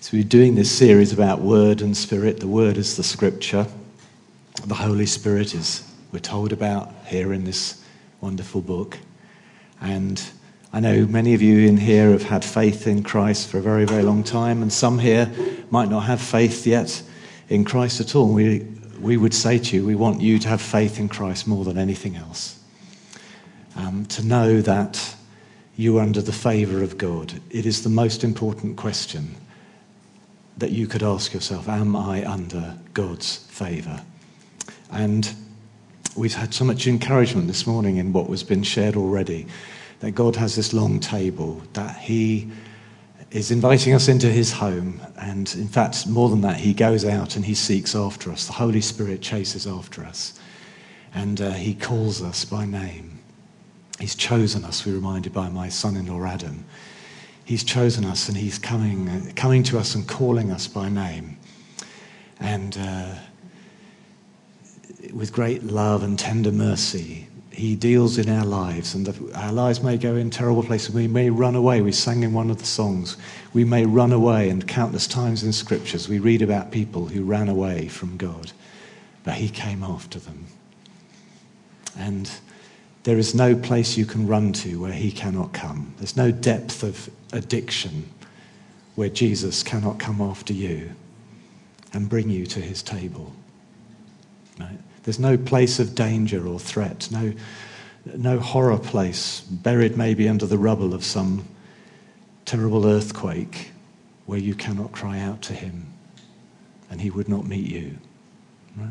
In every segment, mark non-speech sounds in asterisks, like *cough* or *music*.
So we're doing this series about Word and Spirit. The Word is the Scripture. The Holy Spirit is, we're told about here in this wonderful book. And I know many of you in here have had faith in Christ for a very, very long time, and some here might not have faith yet in Christ at all. We, we would say to you, we want you to have faith in Christ more than anything else. Um, to know that you are under the favour of God. It is the most important question that you could ask yourself Am I under God's favour? And we've had so much encouragement this morning in what was been shared already that God has this long table, that He is inviting us into His home. And in fact, more than that, He goes out and He seeks after us. The Holy Spirit chases after us. And uh, He calls us by name. He's chosen us, we're reminded by my son in law Adam. He's chosen us and He's coming, coming to us and calling us by name. And uh, with great love and tender mercy, He deals in our lives. And the, our lives may go in terrible places. We may run away. We sang in one of the songs. We may run away, and countless times in scriptures we read about people who ran away from God. But He came after them. And there is no place you can run to where he cannot come. There's no depth of addiction where Jesus cannot come after you and bring you to his table. Right? There's no place of danger or threat, no, no horror place buried maybe under the rubble of some terrible earthquake where you cannot cry out to him and he would not meet you. Right?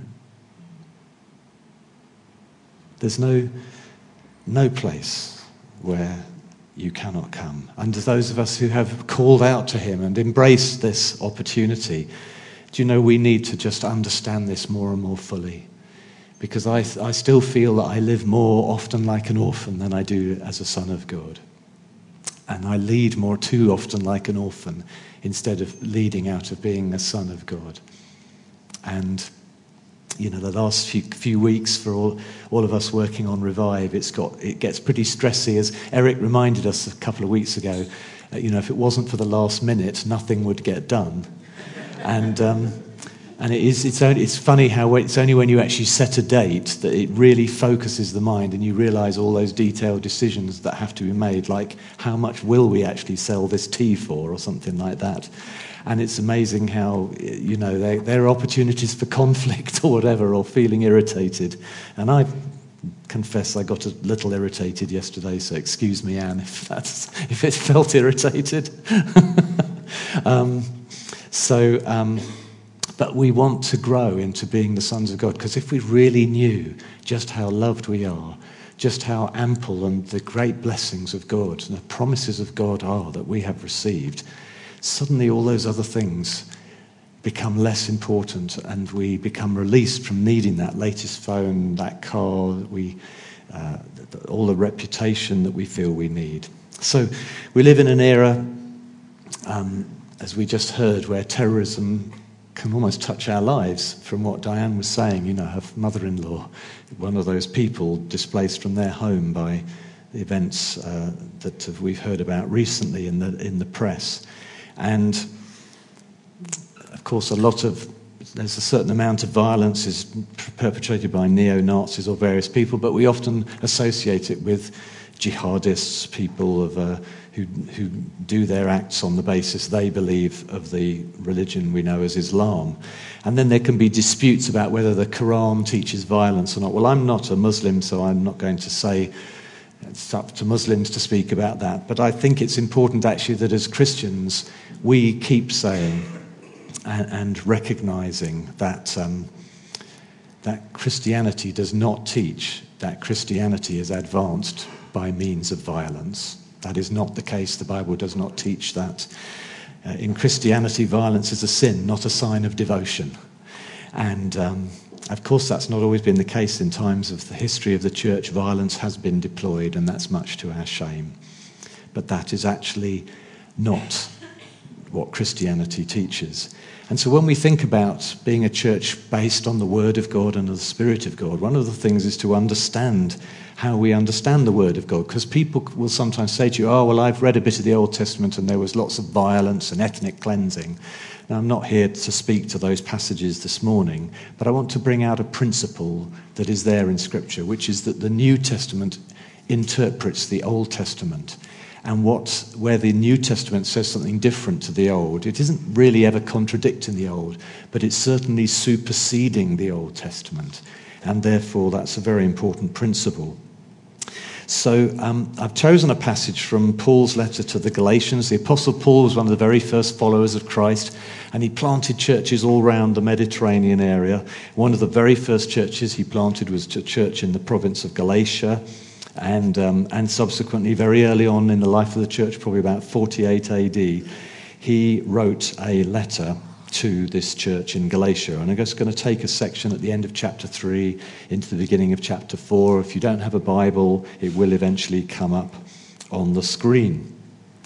There's no, no place where you cannot come. And those of us who have called out to him and embraced this opportunity, do you know we need to just understand this more and more fully? Because I, I still feel that I live more often like an orphan than I do as a son of God. And I lead more too often like an orphan instead of leading out of being a son of God. And you know, the last few, few weeks for all, all of us working on Revive, it's got, it gets pretty stressy. As Eric reminded us a couple of weeks ago, uh, you know, if it wasn't for the last minute, nothing would get done. And, um, and it is, it's, only, it's funny how it's only when you actually set a date that it really focuses the mind and you realize all those detailed decisions that have to be made, like how much will we actually sell this tea for or something like that. And it's amazing how, you know, there, there are opportunities for conflict *laughs* or whatever, or feeling irritated. And I confess I got a little irritated yesterday, so excuse me, Anne, *laughs* if, that's, if it felt irritated. *laughs* um, so, um, but we want to grow into being the sons of God, because if we really knew just how loved we are, just how ample and the great blessings of God and the promises of God are that we have received, suddenly all those other things become less important and we become released from needing that latest phone, that car, we, uh, all the reputation that we feel we need. So we live in an era, um, as we just heard, where terrorism can almost touch our lives from what Diane was saying. You know, her mother in law, one of those people displaced from their home by events uh, that we've heard about recently in the, in the press. And of course, a lot of there's a certain amount of violence is perpetrated by neo-Nazis or various people, but we often associate it with jihadists, people of, uh, who, who do their acts on the basis they believe of the religion we know as Islam. And then there can be disputes about whether the Quran teaches violence or not. Well, I'm not a Muslim, so I'm not going to say it's up to Muslims to speak about that. But I think it's important actually that as Christians, we keep saying and, and recognizing that, um, that Christianity does not teach that Christianity is advanced by means of violence. That is not the case. The Bible does not teach that. Uh, in Christianity, violence is a sin, not a sign of devotion. And um, of course, that's not always been the case in times of the history of the church. Violence has been deployed, and that's much to our shame. But that is actually not what Christianity teaches. And so when we think about being a church based on the Word of God and the Spirit of God, one of the things is to understand how we understand the Word of God. Because people will sometimes say to you, oh, well, I've read a bit of the Old Testament and there was lots of violence and ethnic cleansing. Now, I'm not here to speak to those passages this morning, but I want to bring out a principle that is there in Scripture, which is that the New Testament interprets the Old Testament. And where the New Testament says something different to the Old, it isn't really ever contradicting the Old, but it's certainly superseding the Old Testament. And therefore, that's a very important principle. So um, I've chosen a passage from Paul's letter to the Galatians. The Apostle Paul was one of the very first followers of Christ, and he planted churches all around the Mediterranean area. One of the very first churches he planted was a church in the province of Galatia. And, um, and subsequently, very early on in the life of the church, probably about 48 AD, he wrote a letter to this church in Galatia. And I'm just going to take a section at the end of chapter 3 into the beginning of chapter 4. If you don't have a Bible, it will eventually come up on the screen.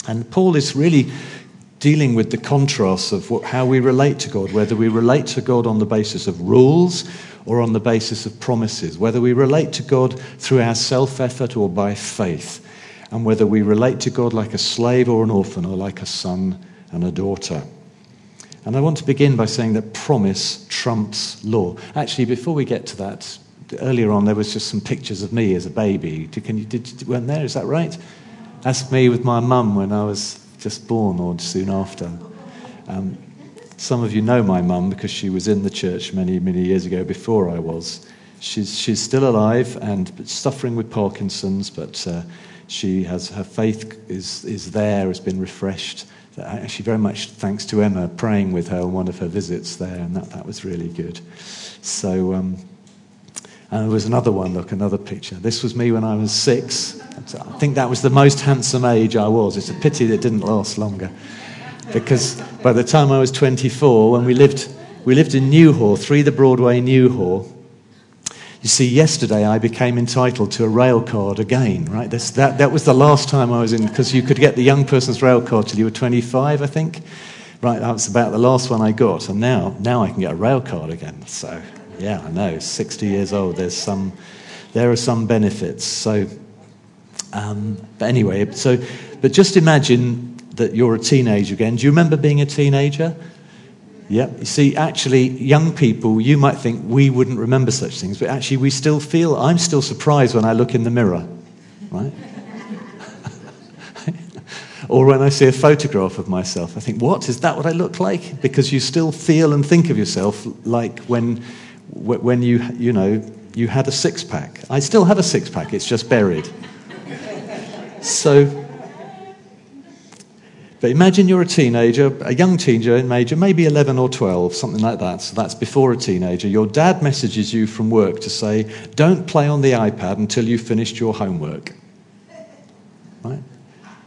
And Paul is really dealing with the contrasts of what, how we relate to God, whether we relate to God on the basis of rules or on the basis of promises, whether we relate to God through our self effort or by faith, and whether we relate to God like a slave or an orphan or like a son and a daughter. And I want to begin by saying that promise trumps law. Actually, before we get to that, earlier on there was just some pictures of me as a baby. Can you, did, weren't there? Is that right? That's me with my mum when I was just born or soon after. Um, some of you know my mum because she was in the church many, many years ago before I was. She's, she's still alive and suffering with Parkinson's, but uh, she has, her faith is, is there, has been refreshed actually very much thanks to Emma praying with her on one of her visits there, and that, that was really good. So, um, and there was another one, look, another picture. This was me when I was six. I think that was the most handsome age I was. It's a pity that didn't last longer. Because by the time I was 24, when we lived, we lived in Newhall, 3 the Broadway, Newhall, you see, yesterday I became entitled to a rail card again, right? This, that, that was the last time I was in, because you could get the young person's rail card till you were 25, I think. Right, that was about the last one I got. And now, now I can get a rail card again. So, yeah, I know, 60 years old, there's some, there are some benefits. So, um, but anyway, so, but just imagine that you're a teenager again. Do you remember being a teenager? Yeah, you see, actually, young people, you might think we wouldn't remember such things, but actually, we still feel, I'm still surprised when I look in the mirror, right? *laughs* or when I see a photograph of myself, I think, what? Is that what I look like? Because you still feel and think of yourself like when, when you, you know, you had a six pack. I still have a six pack, it's just buried. So, but imagine you're a teenager, a young teenager, in major, maybe 11 or 12, something like that. So that's before a teenager. Your dad messages you from work to say, don't play on the iPad until you've finished your homework. Right?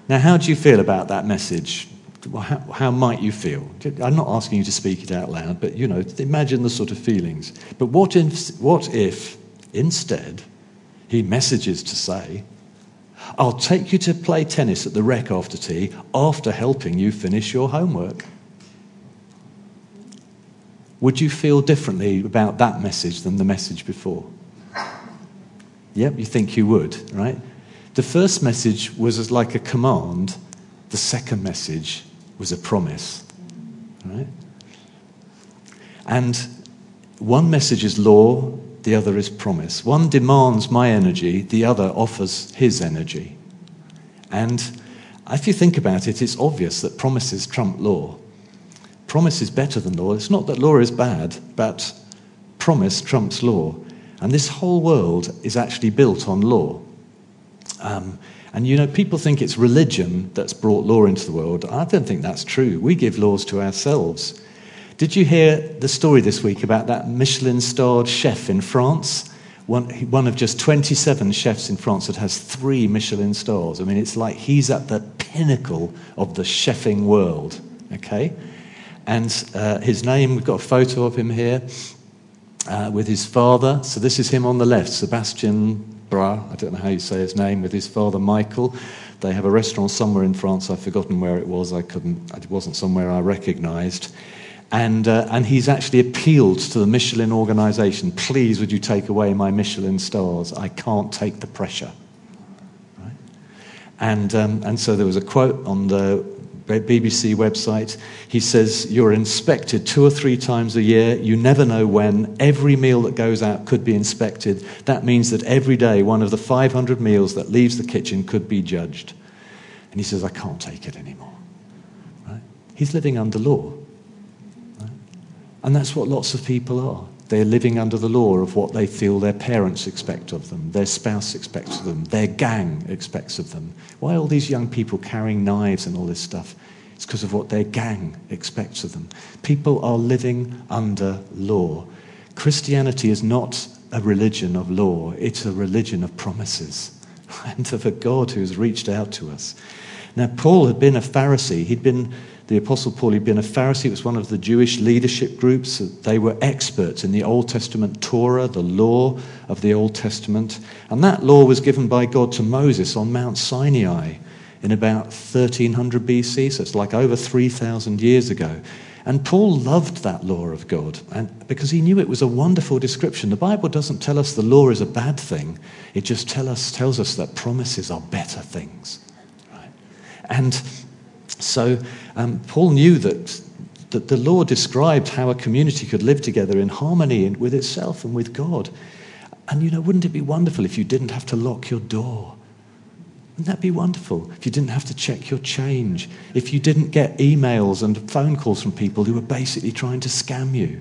Now, how do you feel about that message? How, how, might you feel? I'm not asking you to speak it out loud, but you know, imagine the sort of feelings. But what if, what if instead he messages to say, I'll take you to play tennis at the rec after tea after helping you finish your homework. Would you feel differently about that message than the message before? Yep, you think you would, right? The first message was like a command, the second message was a promise, right? And one message is law, the other is promise. One demands my energy, the other offers his energy. And if you think about it, it's obvious that promises trump law. Promise is better than law. It's not that law is bad, but promise trumps law. And this whole world is actually built on law. Um, and you know, people think it's religion that's brought law into the world. I don't think that's true. We give laws to ourselves. Did you hear the story this week about that Michelin starred chef in France? One, one of just 27 chefs in France that has three Michelin stars. I mean, it's like he's at the pinnacle of the chefing world, okay? And uh, his name, we've got a photo of him here uh, with his father. So this is him on the left, Sebastian Bra, I don't know how you say his name, with his father Michael. They have a restaurant somewhere in France. I've forgotten where it was. I couldn't. It wasn't somewhere I recognised. And, uh, and he's actually appealed to the Michelin organization please, would you take away my Michelin stars? I can't take the pressure. Right? And, um, and so there was a quote on the BBC website. He says, You're inspected two or three times a year. You never know when. Every meal that goes out could be inspected. That means that every day, one of the 500 meals that leaves the kitchen could be judged. And he says, I can't take it anymore. Right? He's living under law. Right? And that's what lots of people are. They're living under the law of what they feel their parents expect of them, their spouse expects of them, their gang expects of them. Why all these young people carrying knives and all this stuff? It's because of what their gang expects of them. People are living under law. Christianity is not a religion of law, it's a religion of promises *laughs* and of a God who has reached out to us. Now, Paul had been a Pharisee. He'd been the Apostle Paul, he'd been a Pharisee, it was one of the Jewish leadership groups. They were experts in the Old Testament Torah, the law of the Old Testament. And that law was given by God to Moses on Mount Sinai in about 1300 BC, so it's like over 3,000 years ago. And Paul loved that law of God and because he knew it was a wonderful description. The Bible doesn't tell us the law is a bad thing, it just tell us, tells us that promises are better things. Right? And so um, Paul knew that, that the law described how a community could live together in harmony with itself and with God. And you know, wouldn't it be wonderful if you didn't have to lock your door? Wouldn't that be wonderful? If you didn't have to check your change, if you didn't get emails and phone calls from people who were basically trying to scam you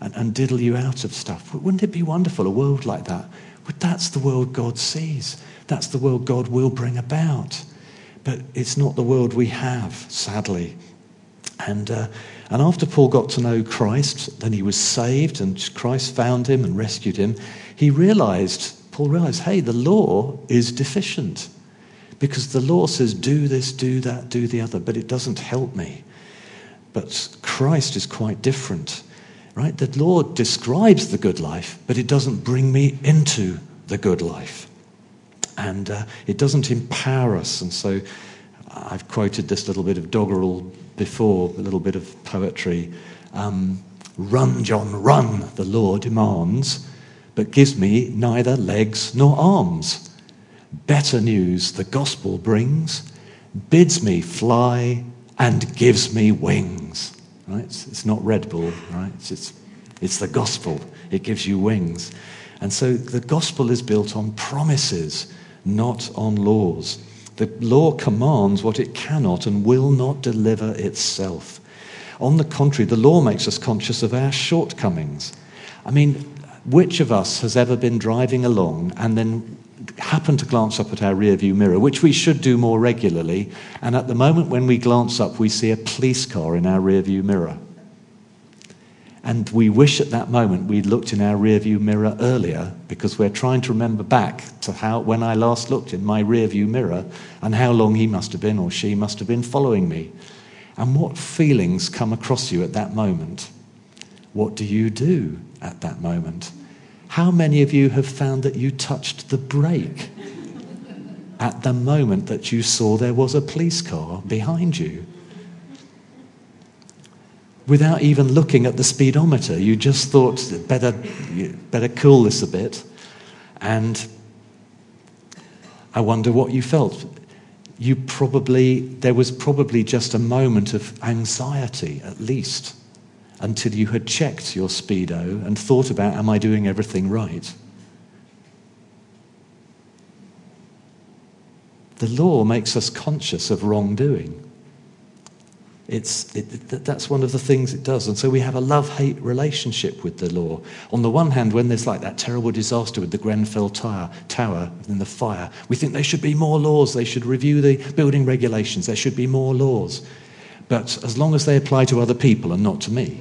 and, and diddle you out of stuff. Wouldn't it be wonderful, a world like that? But that's the world God sees. That's the world God will bring about. But it's not the world we have, sadly. And, uh, and after Paul got to know Christ, then he was saved and Christ found him and rescued him. He realized, Paul realized, hey, the law is deficient. Because the law says, do this, do that, do the other, but it doesn't help me. But Christ is quite different, right? The law describes the good life, but it doesn't bring me into the good life and uh, it doesn't empower us. And so I've quoted this little bit of doggerel before, a little bit of poetry. Um, run, John, run, the law demands, but gives me neither legs nor arms. Better news the gospel brings, bids me fly and gives me wings. Right? It's, it's not Red Bull, right? It's, it's, it's the gospel. It gives you wings. And so the gospel is built on promises not on laws. The law commands what it cannot and will not deliver itself. On the contrary, the law makes us conscious of our shortcomings. I mean, which of us has ever been driving along and then happened to glance up at our rearview mirror, which we should do more regularly, and at the moment when we glance up, we see a police car in our rearview mirror? And we wish at that moment we'd looked in our rearview mirror earlier because we're trying to remember back to how, when I last looked in my rearview mirror and how long he must have been or she must have been following me. And what feelings come across you at that moment? What do you do at that moment? How many of you have found that you touched the brake at the moment that you saw there was a police car behind you? Without even looking at the speedometer. You just thought, better, better cool this a bit. And I wonder what you felt. You probably, there was probably just a moment of anxiety, at least, until you had checked your speedo and thought about, am I doing everything right? The law makes us conscious of wrongdoing. It's, it, that's one of the things it does. And so we have a love hate relationship with the law. On the one hand, when there's like that terrible disaster with the Grenfell Tower, tower and the fire, we think there should be more laws. They should review the building regulations. There should be more laws. But as long as they apply to other people and not to me.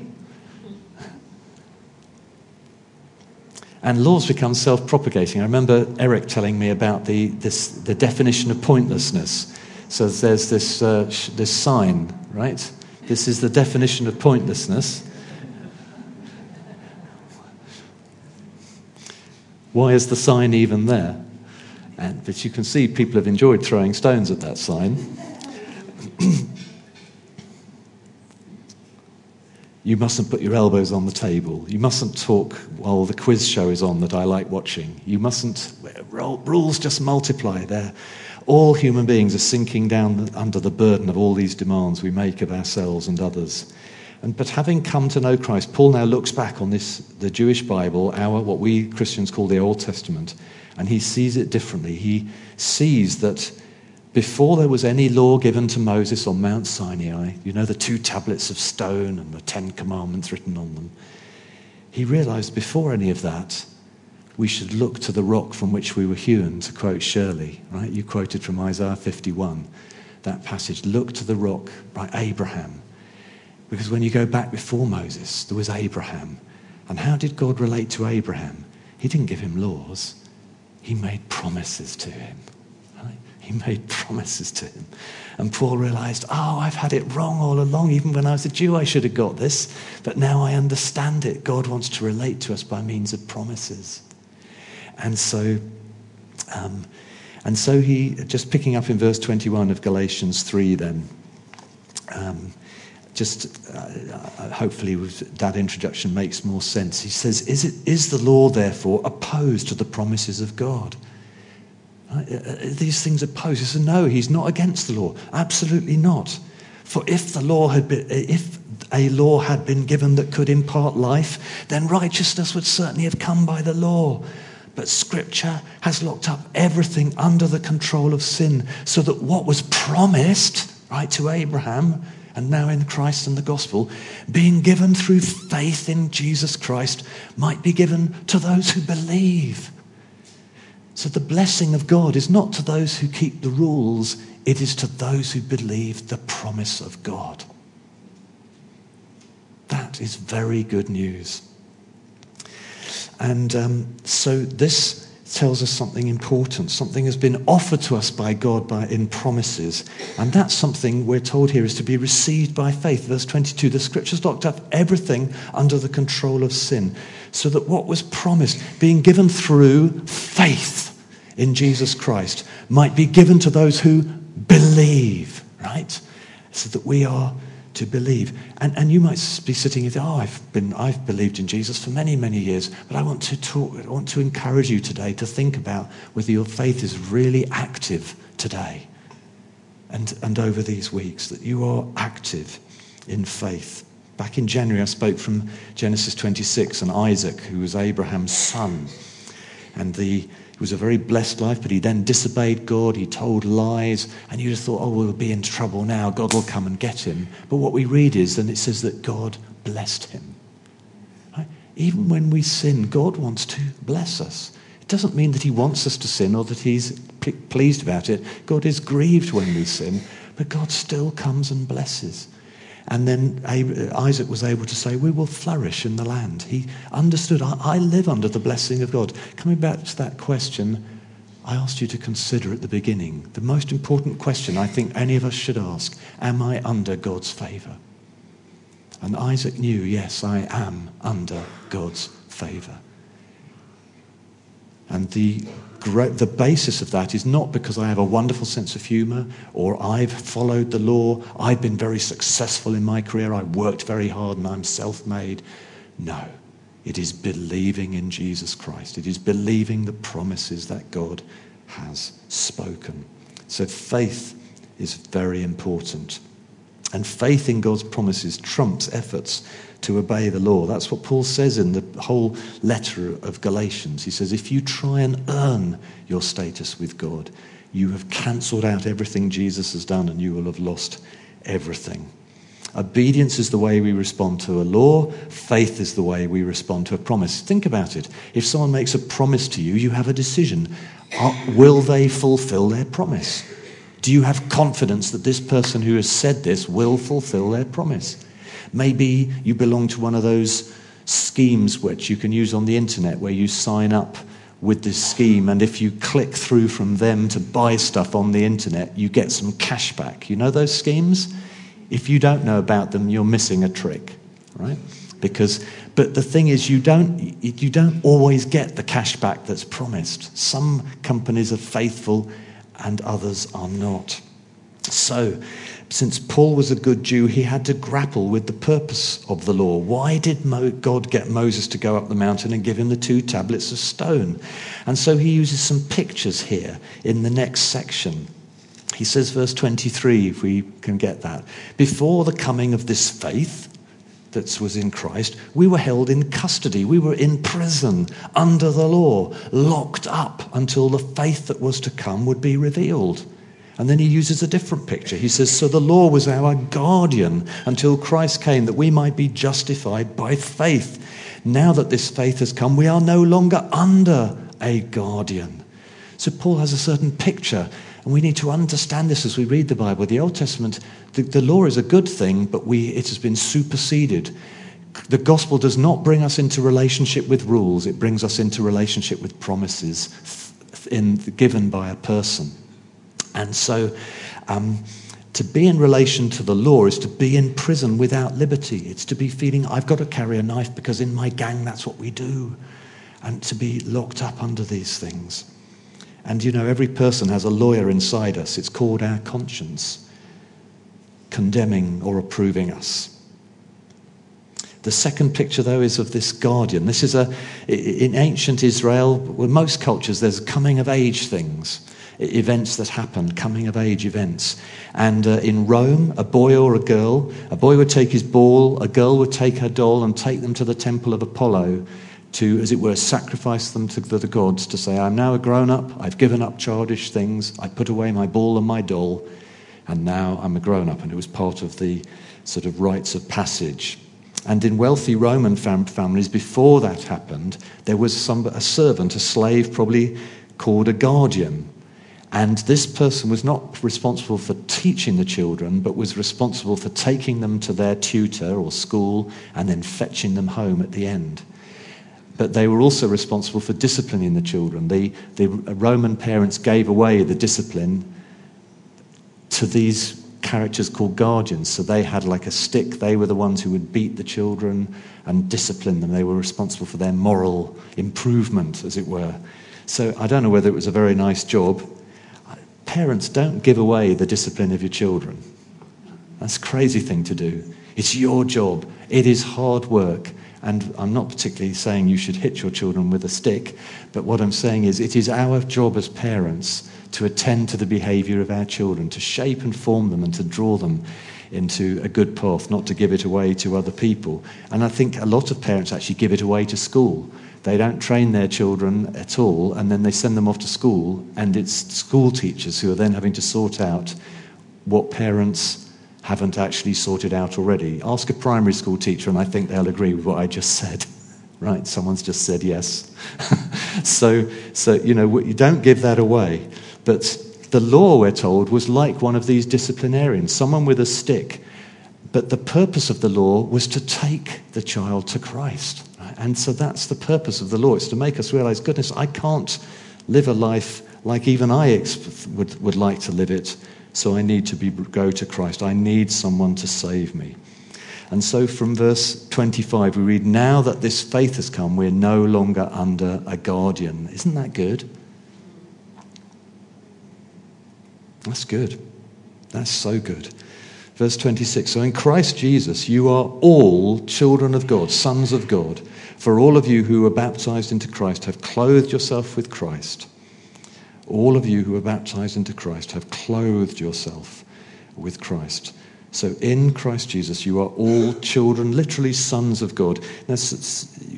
And laws become self propagating. I remember Eric telling me about the, this, the definition of pointlessness. So there's this, uh, this sign, right? This is the definition of pointlessness. Why is the sign even there? And, but you can see people have enjoyed throwing stones at that sign. *clears throat* you mustn't put your elbows on the table. You mustn't talk while the quiz show is on that I like watching. You mustn't. Rules just multiply there. All human beings are sinking down under the burden of all these demands we make of ourselves and others. And, but having come to know Christ, Paul now looks back on this, the Jewish Bible, our what we Christians call the Old Testament, and he sees it differently. He sees that before there was any law given to Moses on Mount Sinai, you know, the two tablets of stone and the Ten Commandments written on them, he realized before any of that, we should look to the rock from which we were hewn, to quote Shirley, right? You quoted from Isaiah 51, that passage. Look to the rock by Abraham because when you go back before Moses, there was Abraham. And how did God relate to Abraham? He didn't give him laws, he made promises to him. Right? He made *laughs* promises to him. And Paul realized, oh, I've had it wrong all along. Even when I was a Jew, I should have got this. But now I understand it. God wants to relate to us by means of promises. And so, um, and so he, just picking up in verse 21 of Galatians 3, then. Um, just uh, uh, hopefully that introduction makes more sense. He says, is, it, is the law therefore opposed to the promises of God? Uh, uh, these things opposed. He says, no, he's not against the law. Absolutely not. For if the law had been, if a law had been given that could impart life, then righteousness would certainly have come by the law. But Scripture has locked up everything under the control of sin, so that what was promised, right, to Abraham and now in Christ and the gospel, being given through faith in Jesus Christ, might be given to those who believe. So the blessing of God is not to those who keep the rules, it is to those who believe the promise of God. That is very good news. And um, so this tells us something important. Something has been offered to us by God by, in promises. And that's something we're told here is to be received by faith. Verse 22 the scriptures locked up everything under the control of sin, so that what was promised, being given through faith in Jesus Christ, might be given to those who believe, right? So that we are to believe. And, and you might be sitting here, oh, I've, been, I've believed in Jesus for many, many years, but I want to talk, I want to encourage you today to think about whether your faith is really active today and, and over these weeks, that you are active in faith. Back in January, I spoke from Genesis 26 and Isaac, who was Abraham's son, and the it was a very blessed life, but he then disobeyed God. He told lies, and you just thought, oh, we'll be in trouble now. God will come and get him. But what we read is, then it says that God blessed him. Right? Even when we sin, God wants to bless us. It doesn't mean that he wants us to sin or that he's pleased about it. God is grieved when we sin, but God still comes and blesses. And then Isaac was able to say, We will flourish in the land. He understood, I live under the blessing of God. Coming back to that question, I asked you to consider at the beginning the most important question I think any of us should ask Am I under God's favor? And Isaac knew, yes, I am under God's favor. And the the basis of that is not because I have a wonderful sense of humor or I've followed the law, I've been very successful in my career, I worked very hard and I'm self made. No, it is believing in Jesus Christ, it is believing the promises that God has spoken. So faith is very important. And faith in God's promises trumps efforts to obey the law. That's what Paul says in the whole letter of Galatians. He says, if you try and earn your status with God, you have cancelled out everything Jesus has done and you will have lost everything. Obedience is the way we respond to a law. Faith is the way we respond to a promise. Think about it. If someone makes a promise to you, you have a decision. Will they fulfill their promise? Do you have confidence that this person who has said this will fulfill their promise? Maybe you belong to one of those schemes which you can use on the internet where you sign up with this scheme, and if you click through from them to buy stuff on the internet, you get some cash back. You know those schemes? If you don't know about them, you're missing a trick, right? because but the thing is you don't you don't always get the cash back that's promised some companies are faithful and others are not so since Paul was a good Jew, he had to grapple with the purpose of the law. Why did Mo- God get Moses to go up the mountain and give him the two tablets of stone? And so he uses some pictures here in the next section. He says, verse 23, if we can get that. Before the coming of this faith, that was in Christ, we were held in custody. We were in prison under the law, locked up until the faith that was to come would be revealed. And then he uses a different picture. He says, So the law was our guardian until Christ came, that we might be justified by faith. Now that this faith has come, we are no longer under a guardian. So Paul has a certain picture, and we need to understand this as we read the Bible. The Old Testament, the, the law is a good thing, but we, it has been superseded. The gospel does not bring us into relationship with rules, it brings us into relationship with promises in, given by a person. And so, um, to be in relation to the law is to be in prison without liberty. It's to be feeling, I've got to carry a knife because in my gang that's what we do. And to be locked up under these things. And you know, every person has a lawyer inside us. It's called our conscience, condemning or approving us. The second picture, though, is of this guardian. This is a, in ancient Israel, with most cultures, there's coming of age things events that happen, coming of age events. And uh, in Rome, a boy or a girl, a boy would take his ball, a girl would take her doll and take them to the temple of Apollo to, as it were, sacrifice them to the, gods to say, I'm now a grown up, I've given up childish things, I put away my ball and my doll, and now I'm a grown up. And it was part of the sort of rites of passage. And in wealthy Roman fam- families, before that happened, there was some, a servant, a slave probably called a guardian. And this person was not responsible for teaching the children, but was responsible for taking them to their tutor or school and then fetching them home at the end. But they were also responsible for disciplining the children. The, the Roman parents gave away the discipline to these characters called guardians. So they had like a stick. They were the ones who would beat the children and discipline them. They were responsible for their moral improvement, as it were. So I don't know whether it was a very nice job Parents, don't give away the discipline of your children. That's a crazy thing to do. It's your job. It is hard work. And I'm not particularly saying you should hit your children with a stick, but what I'm saying is it is our job as parents to attend to the behavior of our children, to shape and form them and to draw them into a good path, not to give it away to other people. And I think a lot of parents actually give it away to school. They don't train their children at all, and then they send them off to school, and it's school teachers who are then having to sort out what parents haven't actually sorted out already. Ask a primary school teacher, and I think they'll agree with what I just said. *laughs* right? Someone's just said yes. *laughs* so, so, you know, you don't give that away. But the law, we're told, was like one of these disciplinarians, someone with a stick. But the purpose of the law was to take the child to Christ. And so that's the purpose of the law. It's to make us realize, goodness, I can't live a life like even I would, would like to live it. So I need to be, go to Christ. I need someone to save me. And so from verse 25, we read, Now that this faith has come, we're no longer under a guardian. Isn't that good? That's good. That's so good. Verse 26 So in Christ Jesus, you are all children of God, sons of God. For all of you who were baptized into Christ have clothed yourself with Christ. All of you who are baptized into Christ have clothed yourself with Christ. So in Christ Jesus, you are all children, literally sons of God.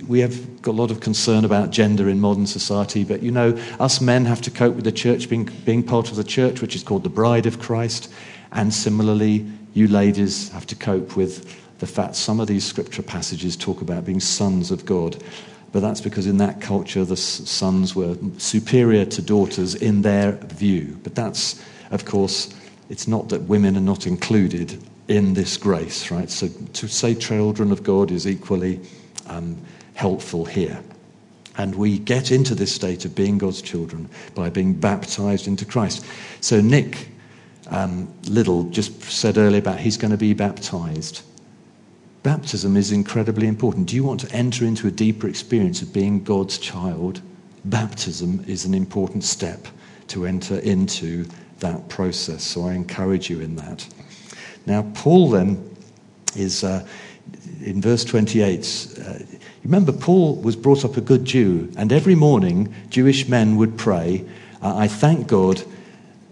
We have got a lot of concern about gender in modern society, but you know, us men have to cope with the church being, being part of the church, which is called the bride of Christ. And similarly, you ladies have to cope with the fact some of these scripture passages talk about being sons of God. But that's because in that culture, the sons were superior to daughters in their view. But that's, of course, it's not that women are not included in this grace, right? So to say children of God is equally um, helpful here. And we get into this state of being God's children by being baptized into Christ. So Nick um, Little just said earlier about he's going to be baptized. Baptism is incredibly important. Do you want to enter into a deeper experience of being God's child? Baptism is an important step to enter into that process. So I encourage you in that. Now, Paul then is uh, in verse 28. Uh, remember, Paul was brought up a good Jew, and every morning Jewish men would pray, uh, I thank God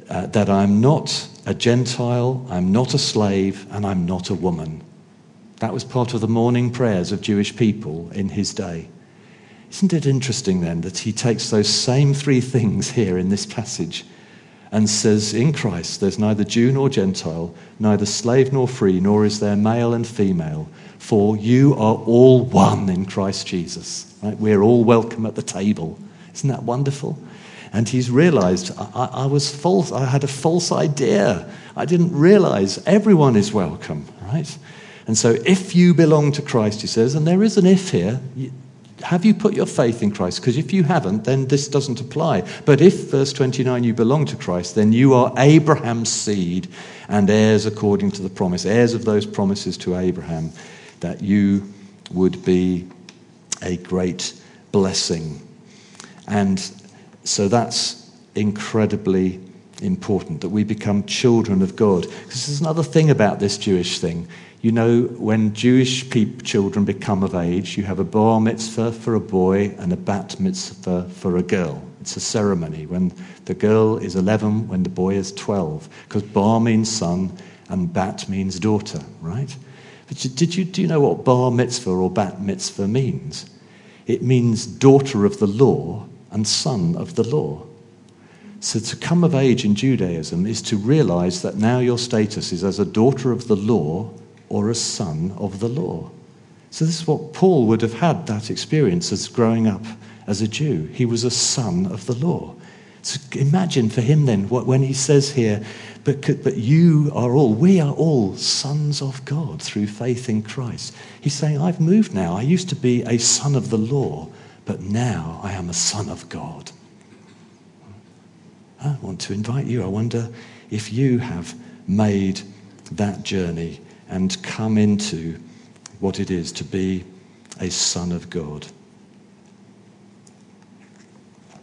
uh, that I'm not a Gentile, I'm not a slave, and I'm not a woman. That was part of the morning prayers of Jewish people in his day. Isn't it interesting then that he takes those same three things here in this passage and says, In Christ there's neither Jew nor Gentile, neither slave nor free, nor is there male and female, for you are all one in Christ Jesus. Right? We're all welcome at the table. Isn't that wonderful? And he's realized I, I, was false. I had a false idea. I didn't realize everyone is welcome, right? And so, if you belong to Christ, he says, and there is an if here, have you put your faith in Christ? Because if you haven't, then this doesn't apply. But if, verse 29, you belong to Christ, then you are Abraham's seed and heirs according to the promise, heirs of those promises to Abraham, that you would be a great blessing. And so that's incredibly important that we become children of God. Because there's another thing about this Jewish thing. You know, when Jewish people, children become of age, you have a bar mitzvah for a boy and a bat mitzvah for a girl. It's a ceremony when the girl is 11, when the boy is 12. Because bar means son and bat means daughter, right? But did you, do you know what bar mitzvah or bat mitzvah means? It means daughter of the law and son of the law. So to come of age in Judaism is to realize that now your status is as a daughter of the law or a son of the law. So this is what Paul would have had that experience as growing up as a Jew. He was a son of the law. So imagine for him then when he says here, but, but you are all, we are all sons of God through faith in Christ. He's saying, I've moved now. I used to be a son of the law, but now I am a son of God. I want to invite you. I wonder if you have made that journey and come into what it is to be a son of God.